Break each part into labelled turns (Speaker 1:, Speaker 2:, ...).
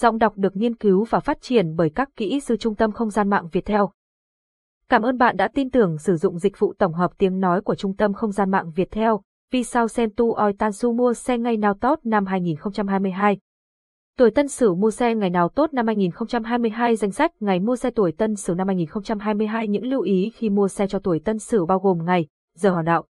Speaker 1: Giọng đọc được nghiên cứu và phát triển bởi các kỹ sư Trung tâm Không gian mạng Việt Theo. Cảm ơn bạn đã tin tưởng sử dụng dịch vụ tổng hợp tiếng nói của Trung tâm Không gian mạng Việt Theo. Vì sao xem tu oi tan su mua xe ngày nào tốt năm 2022? Tuổi Tân Sửu mua xe ngày nào tốt năm 2022 danh sách ngày mua xe tuổi Tân Sửu năm 2022 những lưu ý khi mua xe cho tuổi Tân Sửu bao gồm ngày, giờ hỏa đạo.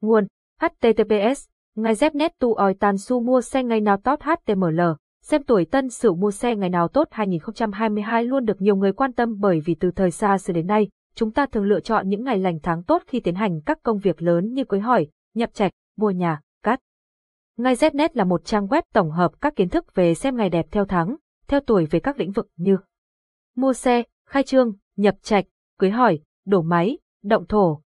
Speaker 1: Nguồn https ngày dép tu oi tan su mua xe ngày nào tốt html Xem tuổi tân sửu mua xe ngày nào tốt 2022 luôn được nhiều người quan tâm bởi vì từ thời xa xưa đến nay, chúng ta thường lựa chọn những ngày lành tháng tốt khi tiến hành các công việc lớn như cưới hỏi, nhập trạch, mua nhà, cắt. Ngay Znet là một trang web tổng hợp các kiến thức về xem ngày đẹp theo tháng, theo tuổi về các lĩnh vực như mua xe, khai trương, nhập trạch, cưới hỏi, đổ máy, động thổ,